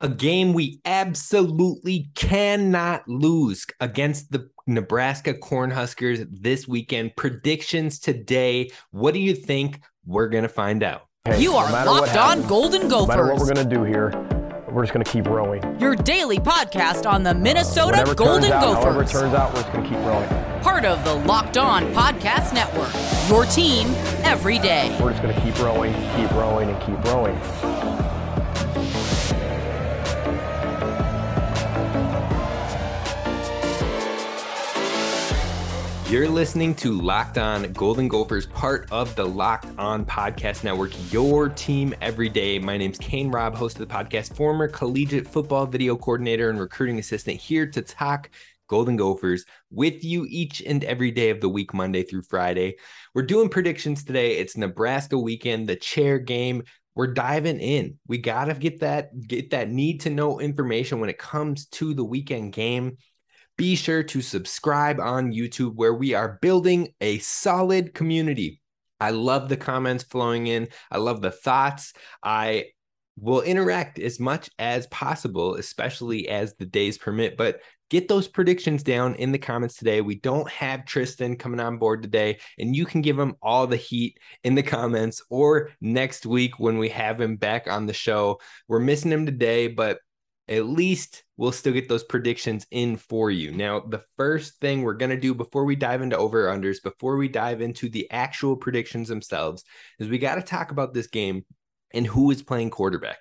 A game we absolutely cannot lose against the Nebraska Cornhuskers this weekend. Predictions today. What do you think? We're going to find out. Hey, you are no locked on Golden Gophers. No matter what we're going to do here, we're just going to keep rowing. Your daily podcast on the Minnesota uh, Golden out, Gophers. However it turns out, we're just going to keep rowing. Part of the Locked On Podcast Network. Your team every day. We're just going to keep rowing, keep rowing, and keep rowing. You're listening to Locked On Golden Gophers, part of the Locked On Podcast Network, your team every day. My name's Kane Robb, host of the podcast, former collegiate football video coordinator and recruiting assistant, here to talk Golden Gophers with you each and every day of the week, Monday through Friday. We're doing predictions today. It's Nebraska weekend, the chair game. We're diving in. We gotta get that get that need to know information when it comes to the weekend game be sure to subscribe on YouTube where we are building a solid community. I love the comments flowing in. I love the thoughts. I will interact as much as possible, especially as the days permit. But get those predictions down in the comments today. We don't have Tristan coming on board today, and you can give him all the heat in the comments or next week when we have him back on the show. We're missing him today, but at least we'll still get those predictions in for you. Now, the first thing we're going to do before we dive into over unders, before we dive into the actual predictions themselves, is we got to talk about this game and who is playing quarterback.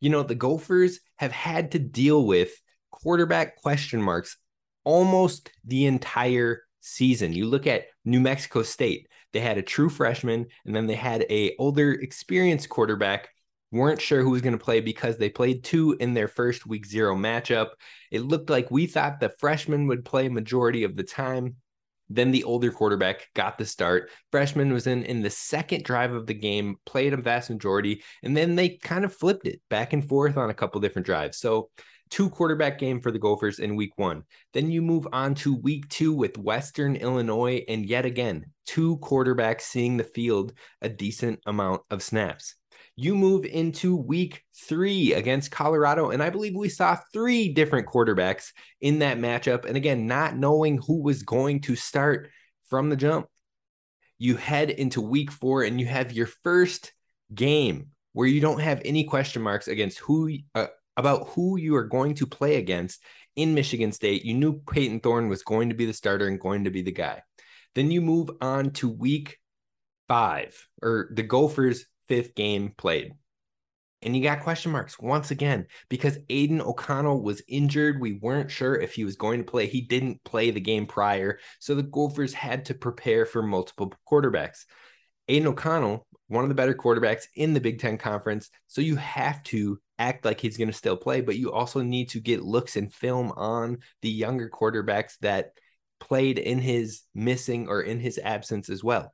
You know, the Gophers have had to deal with quarterback question marks almost the entire season. You look at New Mexico State, they had a true freshman and then they had a older experienced quarterback weren't sure who was going to play because they played two in their first week zero matchup. It looked like we thought the freshman would play majority of the time. Then the older quarterback got the start. Freshman was in in the second drive of the game, played a vast majority, and then they kind of flipped it back and forth on a couple different drives. So two quarterback game for the Gophers in week one. Then you move on to week two with Western Illinois, and yet again, two quarterbacks seeing the field a decent amount of snaps you move into week three against Colorado. And I believe we saw three different quarterbacks in that matchup. And again, not knowing who was going to start from the jump. You head into week four and you have your first game where you don't have any question marks against who uh, about who you are going to play against in Michigan State. You knew Payton Thorne was going to be the starter and going to be the guy. Then you move on to week five, or the Gophers fifth game played. And you got question marks once again because Aidan O'Connell was injured. We weren't sure if he was going to play. He didn't play the game prior. So the Gophers had to prepare for multiple quarterbacks. Aidan O'Connell, one of the better quarterbacks in the Big Ten Conference. So you have to act like he's going to still play, but you also need to get looks and film on the younger quarterbacks that played in his missing or in his absence as well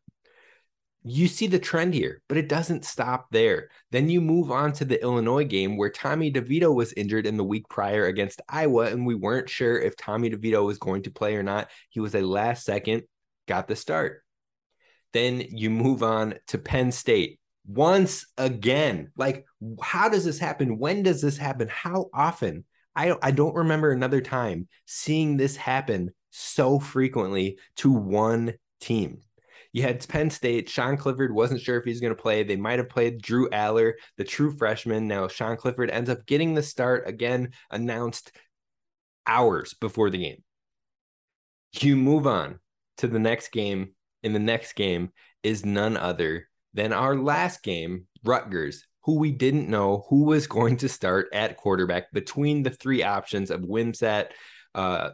you see the trend here, but it doesn't stop there. Then you move on to the Illinois game where Tommy DeVito was injured in the week prior against Iowa, and we weren't sure if Tommy DeVito was going to play or not. He was a last second, got the start. Then you move on to Penn State once again. Like, how does this happen? When does this happen? How often? I, I don't remember another time seeing this happen so frequently to one team. You had Penn State. Sean Clifford wasn't sure if he's going to play. They might have played Drew Allar, the true freshman. Now Sean Clifford ends up getting the start again, announced hours before the game. You move on to the next game. In the next game is none other than our last game, Rutgers, who we didn't know who was going to start at quarterback between the three options of Wimsatt, uh,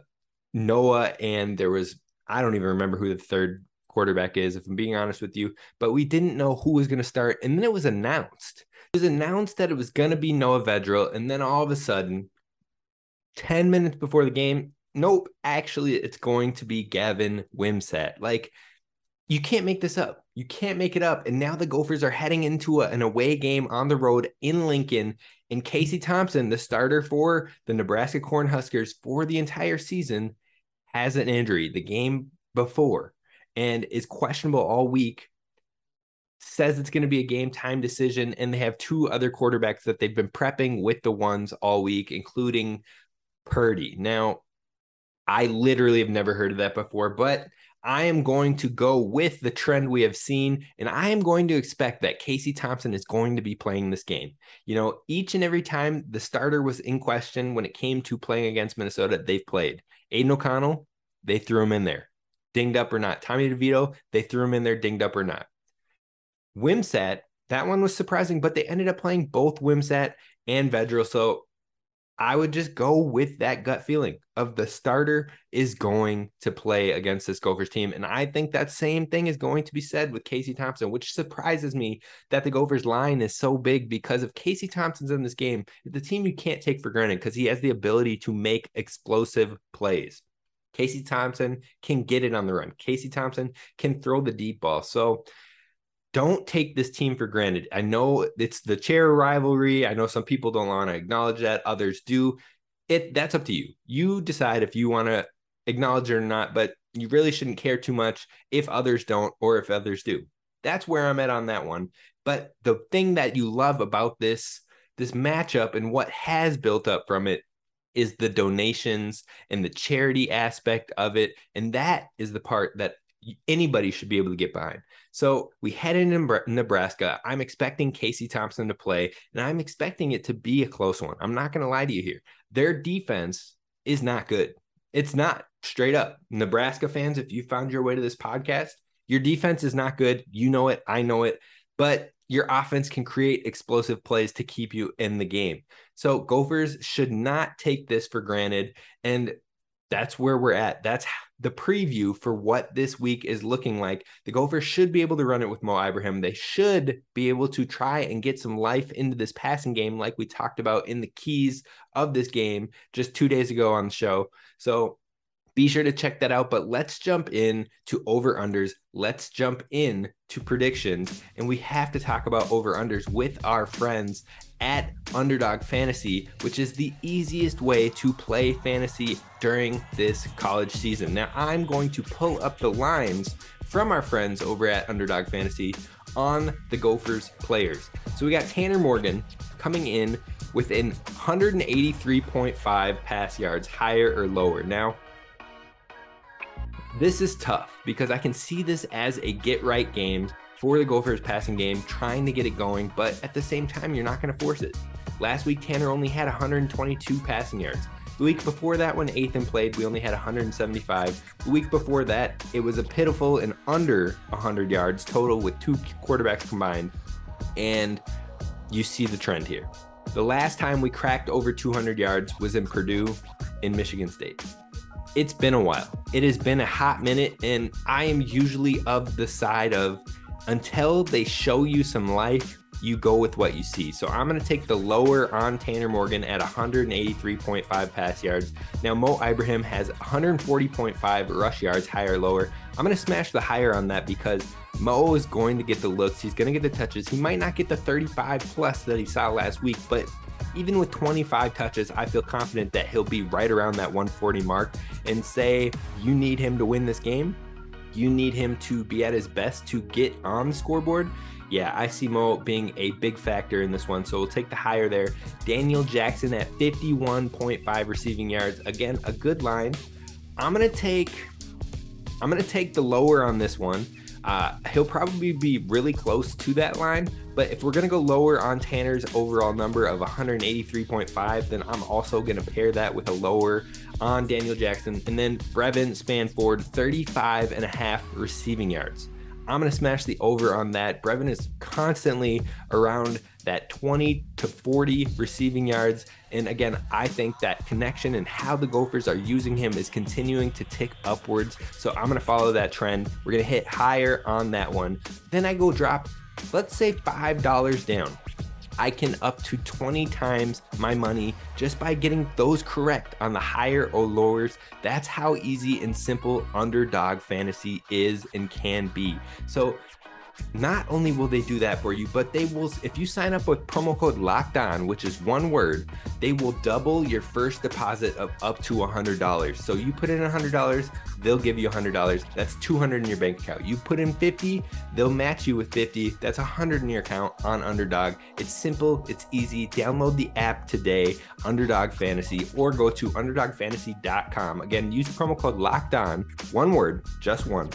Noah, and there was I don't even remember who the third quarterback is, if I'm being honest with you. But we didn't know who was going to start. And then it was announced. It was announced that it was going to be Noah Vedral. And then all of a sudden, 10 minutes before the game, nope, actually, it's going to be Gavin Wimsatt. Like, you can't make this up. You can't make it up. And now the Gophers are heading into a, an away game on the road in Lincoln. And Casey Thompson, the starter for the Nebraska Cornhuskers for the entire season, has an injury the game before and is questionable all week. says it's going to be a game time decision, and they have two other quarterbacks that they've been prepping with the ones all week, including Purdy. Now, I literally have never heard of that before, but I am going to go with the trend we have seen, and I am going to expect that Casey Thompson is going to be playing this game. You know, each and every time the starter was in question when it came to playing against Minnesota, they've played. Aidan O'Connell, they threw him in there, dinged up or not. Tommy DeVito, they threw him in there, dinged up or not. Wimsatt, that one was surprising, but they ended up playing both Wimsatt and Vedral. So I would just go with that gut feeling of the starter is going to play against this Gophers team. And I think that same thing is going to be said with Casey Thompson, which surprises me that the Gophers line is so big because if Casey Thompson's in this game, the team you can't take for granted because he has the ability to make explosive plays. Casey Thompson can get it on the run. Casey Thompson can throw the deep ball. So don't take this team for granted. I know it's the chair rivalry. I know some people don't want to acknowledge that, others do. It that's up to you. You decide if you want to acknowledge it or not, but you really shouldn't care too much if others don't or if others do. That's where I'm at on that one. But the thing that you love about this this matchup and what has built up from it is the donations and the charity aspect of it and that is the part that anybody should be able to get behind. So we head into Nebraska. I'm expecting Casey Thompson to play, and I'm expecting it to be a close one. I'm not going to lie to you here. Their defense is not good. It's not straight up. Nebraska fans, if you found your way to this podcast, your defense is not good. You know it. I know it. But your offense can create explosive plays to keep you in the game. So Gophers should not take this for granted. And that's where we're at. That's the preview for what this week is looking like. The Gophers should be able to run it with Mo Ibrahim. They should be able to try and get some life into this passing game, like we talked about in the keys of this game just two days ago on the show. So be sure to check that out. But let's jump in to over unders. Let's jump in to predictions. And we have to talk about over unders with our friends at Underdog Fantasy, which is the easiest way to play fantasy during this college season. Now, I'm going to pull up the lines from our friends over at Underdog Fantasy on the Gophers players. So we got Tanner Morgan coming in within 183.5 pass yards, higher or lower. Now, this is tough because I can see this as a get right game for the Gophers passing game, trying to get it going, but at the same time, you're not going to force it. Last week, Tanner only had 122 passing yards. The week before that, when Athan played, we only had 175. The week before that, it was a pitiful and under 100 yards total with two quarterbacks combined. And you see the trend here. The last time we cracked over 200 yards was in Purdue in Michigan State it's been a while. It has been a hot minute, and I am usually of the side of until they show you some life, you go with what you see. So I'm going to take the lower on Tanner Morgan at 183.5 pass yards. Now, Mo Ibrahim has 140.5 rush yards, higher, lower. I'm going to smash the higher on that because Mo is going to get the looks. He's going to get the touches. He might not get the 35 plus that he saw last week, but even with 25 touches, I feel confident that he'll be right around that 140 mark and say you need him to win this game. You need him to be at his best to get on the scoreboard. Yeah, I see Mo being a big factor in this one. So we'll take the higher there. Daniel Jackson at 51.5 receiving yards. Again, a good line. I'm gonna take I'm gonna take the lower on this one. Uh, he'll probably be really close to that line, but if we're going to go lower on Tanner's overall number of 183.5, then I'm also going to pair that with a lower on Daniel Jackson. And then Brevin Spann-Ford, 35 and a half receiving yards. I'm going to smash the over on that. Brevin is constantly around that 20 to 40 receiving yards. And again, I think that connection and how the Gophers are using him is continuing to tick upwards. So I'm going to follow that trend. We're going to hit higher on that one. Then I go drop let's say $5 down. I can up to 20 times my money just by getting those correct on the higher or lowers. That's how easy and simple underdog fantasy is and can be. So not only will they do that for you, but they will, if you sign up with promo code locked on, which is one word, they will double your first deposit of up to $100. So you put in $100, they'll give you $100. That's 200 in your bank account. You put in 50, they'll match you with 50. That's 100 in your account on Underdog. It's simple, it's easy. Download the app today, Underdog Fantasy, or go to underdogfantasy.com. Again, use promo code locked on, one word, just one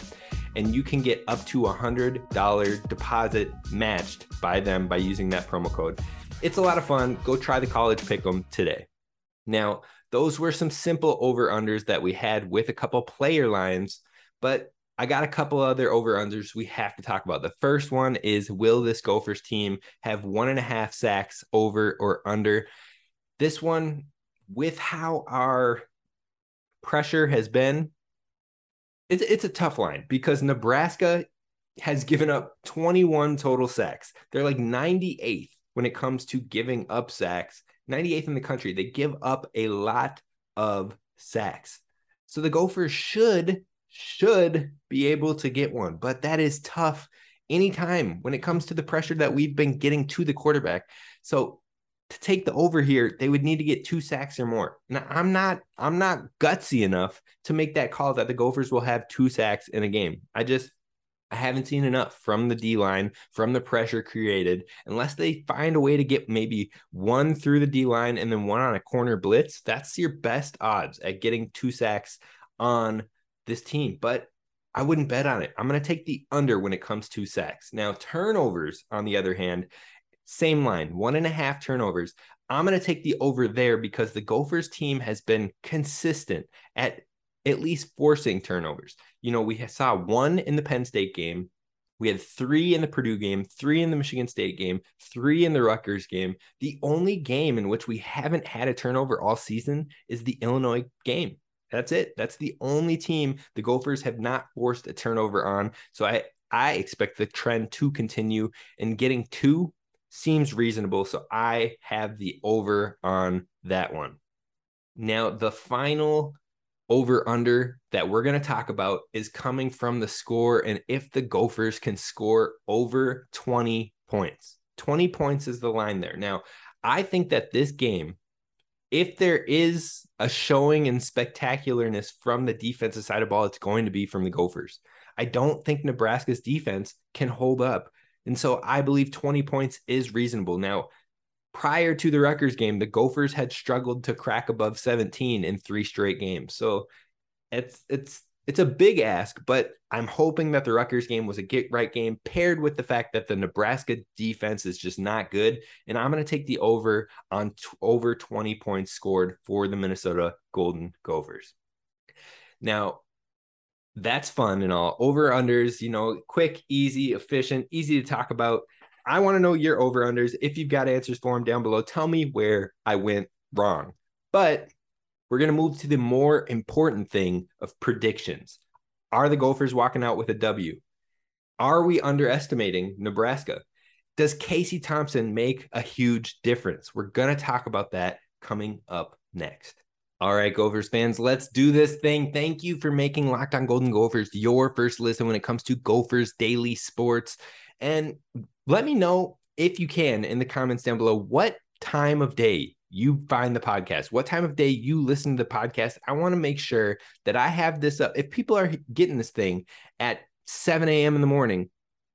and you can get up to a hundred dollar deposit matched by them by using that promo code. It's a lot of fun. Go try the college pick'em today. Now, those were some simple over unders that we had with a couple player lines, but I got a couple other over unders we have to talk about. The first one is Will this Gophers team have one and a half sacks over or under? This one, with how our pressure has been, it's it's a tough line because Nebraska has given up 21 total sacks. They're like 98th when it comes to giving up sacks. 98th in the country. They give up a lot of sacks. So the Gophers should should be able to get one, but that is tough anytime when it comes to the pressure that we've been getting to the quarterback. So to take the over here, they would need to get two sacks or more. Now, I'm not I'm not gutsy enough to make that call that the Gophers will have two sacks in a game. I just I haven't seen enough from the D line, from the pressure created, unless they find a way to get maybe one through the D line and then one on a corner blitz. That's your best odds at getting two sacks on this team. But I wouldn't bet on it. I'm going to take the under when it comes to sacks. Now, turnovers, on the other hand, same line, one and a half turnovers. I'm going to take the over there because the Gophers team has been consistent at at least forcing turnovers. You know, we saw one in the Penn State game. We had three in the Purdue game, three in the Michigan State game, three in the Rutgers game. The only game in which we haven't had a turnover all season is the Illinois game. That's it. That's the only team the Gophers have not forced a turnover on. So I I expect the trend to continue and getting two seems reasonable. So I have the over on that one. Now, the final over under that we're going to talk about is coming from the score and if the Gophers can score over 20 points. 20 points is the line there. Now, I think that this game, if there is a showing in spectacularness from the defensive side of ball, it's going to be from the Gophers. I don't think Nebraska's defense can hold up and so I believe 20 points is reasonable. Now, prior to the Rutgers game, the Gophers had struggled to crack above 17 in three straight games. So it's it's it's a big ask, but I'm hoping that the Rutgers game was a get right game paired with the fact that the Nebraska defense is just not good. And I'm going to take the over on t- over 20 points scored for the Minnesota Golden Gophers. Now, that's fun and all. Over unders, you know, quick, easy, efficient, easy to talk about. I want to know your over unders. If you've got answers for them down below, tell me where I went wrong. But we're going to move to the more important thing of predictions. Are the Gophers walking out with a W? Are we underestimating Nebraska? Does Casey Thompson make a huge difference? We're going to talk about that coming up next. All right, Gophers fans, let's do this thing. Thank you for making Locked On Golden Gophers your first listen when it comes to Gophers daily sports. And let me know if you can in the comments down below what time of day you find the podcast, what time of day you listen to the podcast. I want to make sure that I have this up. If people are getting this thing at 7 a.m. in the morning,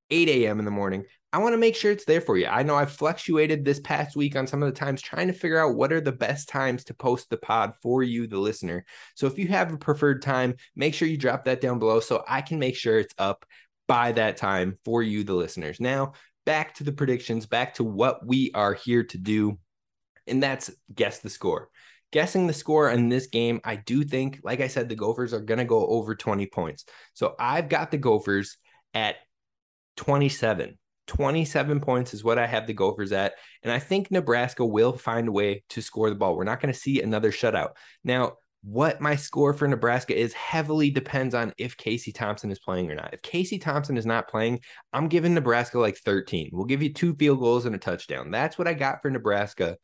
8 a.m. in the morning, I want to make sure it's there for you. I know I've fluctuated this past week on some of the times trying to figure out what are the best times to post the pod for you, the listener. So if you have a preferred time, make sure you drop that down below so I can make sure it's up by that time for you, the listeners. Now, back to the predictions, back to what we are here to do, and that's guess the score. Guessing the score in this game, I do think, like I said, the Gophers are going to go over 20 points. So I've got the Gophers at 27. 27 points is what I have the Gophers at. And I think Nebraska will find a way to score the ball. We're not going to see another shutout. Now, what my score for Nebraska is heavily depends on if Casey Thompson is playing or not. If Casey Thompson is not playing, I'm giving Nebraska like 13. We'll give you two field goals and a touchdown. That's what I got for Nebraska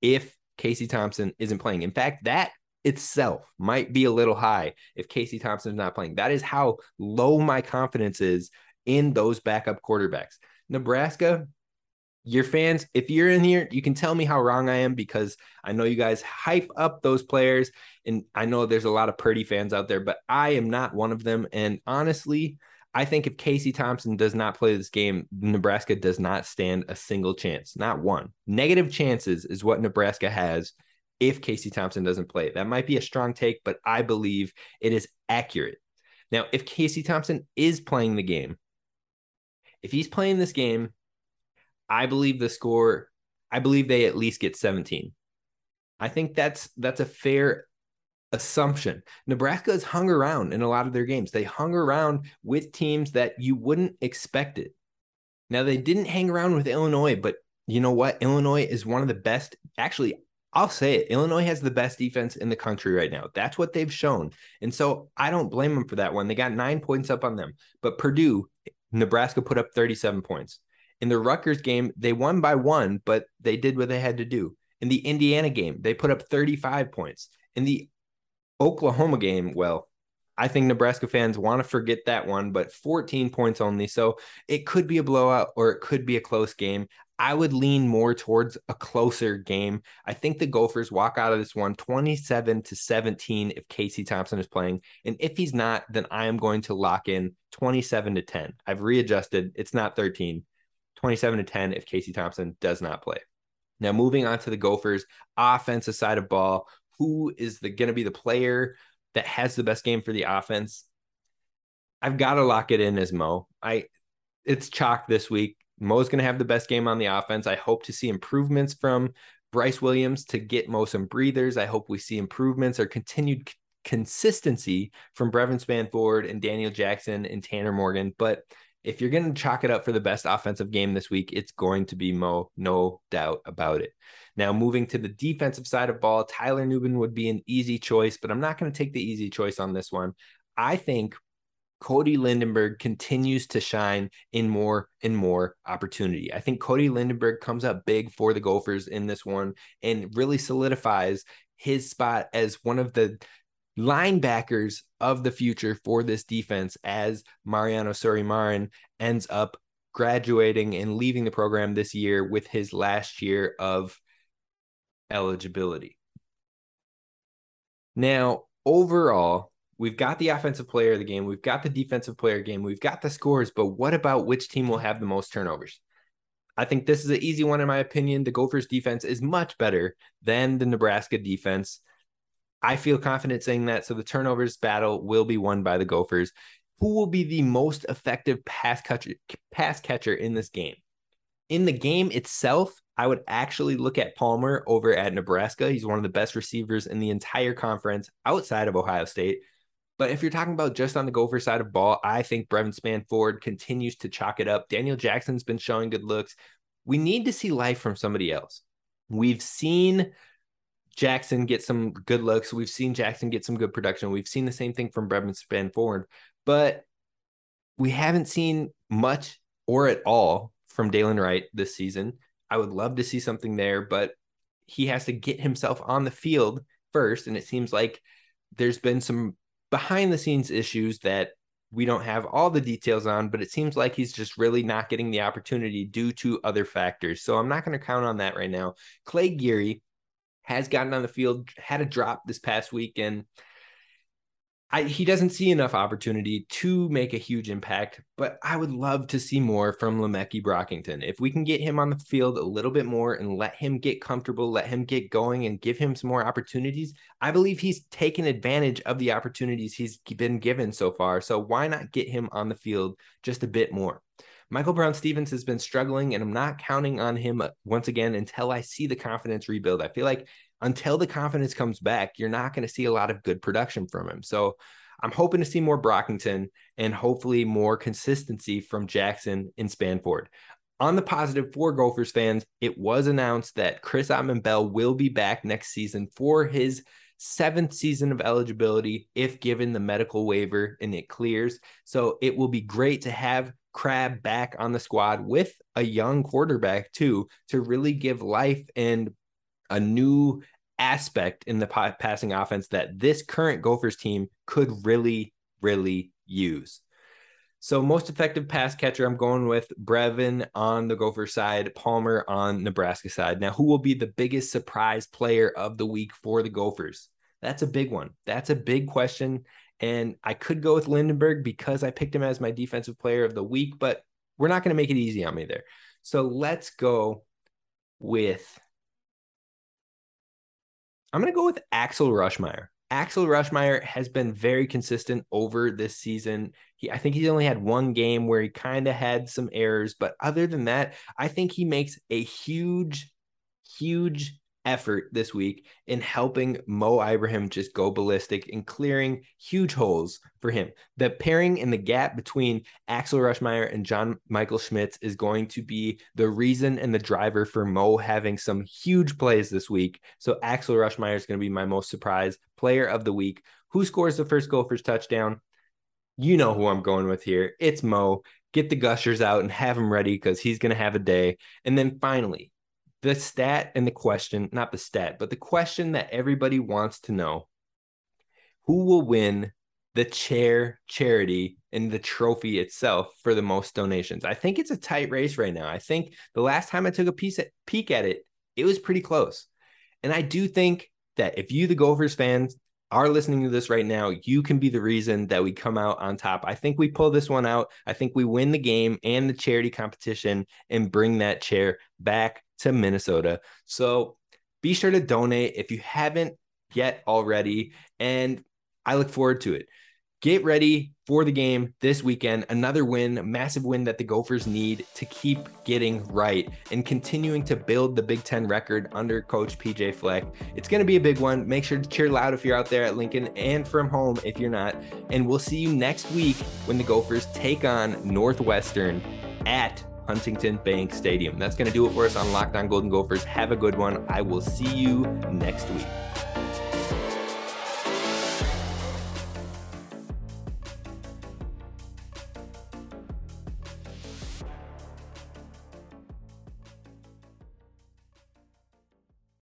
if Casey Thompson isn't playing. In fact, that itself might be a little high if Casey Thompson is not playing. That is how low my confidence is in those backup quarterbacks. Nebraska, your fans, if you're in here, you can tell me how wrong I am because I know you guys hype up those players. And I know there's a lot of Purdy fans out there, but I am not one of them. And honestly, I think if Casey Thompson does not play this game, Nebraska does not stand a single chance, not one. Negative chances is what Nebraska has if Casey Thompson doesn't play. That might be a strong take, but I believe it is accurate. Now, if Casey Thompson is playing the game, if he's playing this game, I believe the score, I believe they at least get 17. I think that's that's a fair assumption. Nebraska has hung around in a lot of their games. They hung around with teams that you wouldn't expect it. Now they didn't hang around with Illinois, but you know what? Illinois is one of the best. Actually, I'll say it. Illinois has the best defense in the country right now. That's what they've shown. And so I don't blame them for that one. They got nine points up on them. But Purdue, Nebraska put up 37 points. In the Rutgers game, they won by one, but they did what they had to do. In the Indiana game, they put up 35 points. In the Oklahoma game, well, I think Nebraska fans want to forget that one, but 14 points only. So it could be a blowout or it could be a close game. I would lean more towards a closer game. I think the Gophers walk out of this one 27 to 17 if Casey Thompson is playing. And if he's not, then I am going to lock in 27 to 10. I've readjusted. It's not 13. 27 to 10 if Casey Thompson does not play. Now, moving on to the Gophers offensive side of ball, who is the going to be the player that has the best game for the offense? I've got to lock it in as Mo. I it's chalk this week. Mo's going to have the best game on the offense. I hope to see improvements from Bryce Williams to get Mo some breathers. I hope we see improvements or continued c- consistency from Brevin Spann-Ford and Daniel Jackson and Tanner Morgan. But if you're going to chalk it up for the best offensive game this week, it's going to be Mo, no doubt about it. Now, moving to the defensive side of ball, Tyler Nubin would be an easy choice, but I'm not going to take the easy choice on this one. I think Cody Lindenberg continues to shine in more and more opportunity. I think Cody Lindenberg comes up big for the Gophers in this one and really solidifies his spot as one of the linebackers of the future for this defense as Mariano Sori-Marin ends up graduating and leaving the program this year with his last year of eligibility. Now, overall, we've got the offensive player of the game, we've got the defensive player game, we've got the scores, but what about which team will have the most turnovers? I think this is an easy one in my opinion. The Gophers defense is much better than the Nebraska defense. I feel confident saying that. So the turnovers battle will be won by the Gophers. Who will be the most effective pass catcher, pass catcher in this game? In the game itself, I would actually look at Palmer over at Nebraska. He's one of the best receivers in the entire conference outside of Ohio State. But if you're talking about just on the Gopher side of ball, I think Brevin Spann-Ford continues to chalk it up. Daniel Jackson's been showing good looks. We need to see life from somebody else. We've seen Jackson get some good looks. We've seen Jackson get some good production. We've seen the same thing from Brevin Spann-Ford, but we haven't seen much or at all from Dylan Wright this season. I would love to see something there, but he has to get himself on the field first. And it seems like there's been some behind the scenes issues that we don't have all the details on, but it seems like he's just really not getting the opportunity due to other factors. So I'm not going to count on that right now. Clay Geary has gotten on the field, had a drop this past week, and I, he doesn't see enough opportunity to make a huge impact, but I would love to see more from Le'Meke Brockington. If we can get him on the field a little bit more and let him get comfortable, let him get going and give him some more opportunities, I believe he's taken advantage of the opportunities he's been given so far. So why not get him on the field just a bit more? Michael Brown Stephens has been struggling, and I'm not counting on him uh, once again until I see the confidence rebuild. I feel like until the confidence comes back, you're not going to see a lot of good production from him. So I'm hoping to see more Brockington and hopefully more consistency from Jackson and Spann-Ford. On the positive for Gophers fans, it was announced that Chris Autman-Bell will be back next season for his seventh season of eligibility if given the medical waiver and it clears. So it will be great to have Crab back on the squad with a young quarterback too to really give life and a new aspect in the passing offense that this current Gophers team could really, really use. So, most effective pass catcher, I'm going with Brevin on the Gopher side, Palmer on Nebraska side. Now, who will be the biggest surprise player of the week for the Gophers? That's a big one. That's a big question. And I could go with Lindenberg because I picked him as my defensive player of the week, but we're not going to make it easy on me there. So, let's go with. I'm going to go with Axel Ruschmeyer. Axel Ruschmeyer has been very consistent over this season. He, I think he's only had one game where he kind of had some errors, but other than that, I think he makes a huge, huge effort this week in helping Mo Ibrahim just go ballistic and clearing huge holes for him. The pairing in the gap between Axel Ruschmeyer and John Michael Schmitz is going to be the reason and the driver for Mo having some huge plays this week. So Axel Ruschmeyer is going to be my most surprised player of the week. Who scores the first Gophers touchdown? You know who I'm going with here. It's Mo. Get the gushers out and have him ready because he's going to have a day. And then finally, the stat and the question, not the stat, but the question that everybody wants to know who will win the chair charity and the trophy itself for the most donations? I think it's a tight race right now. I think the last time I took a piece at, peek at it, it was pretty close. And I do think that if you, the Gophers fans, are listening to this right now, you can be the reason that we come out on top. I think we pull this one out. I think we win the game and the charity competition and bring that chair back to Minnesota. So be sure to donate if you haven't yet already. And I look forward to it. Get ready for the game this weekend. Another win, massive win that the Gophers need to keep getting right and continuing to build the Big Ten record under Coach PJ Fleck. It's going to be a big one. Make sure to cheer loud if you're out there at Lincoln and from home if you're not. And we'll see you next week when the Gophers take on Northwestern at Huntington Bank Stadium. That's going to do it for us on Locked On Golden Gophers. Have a good one. I will see you next week.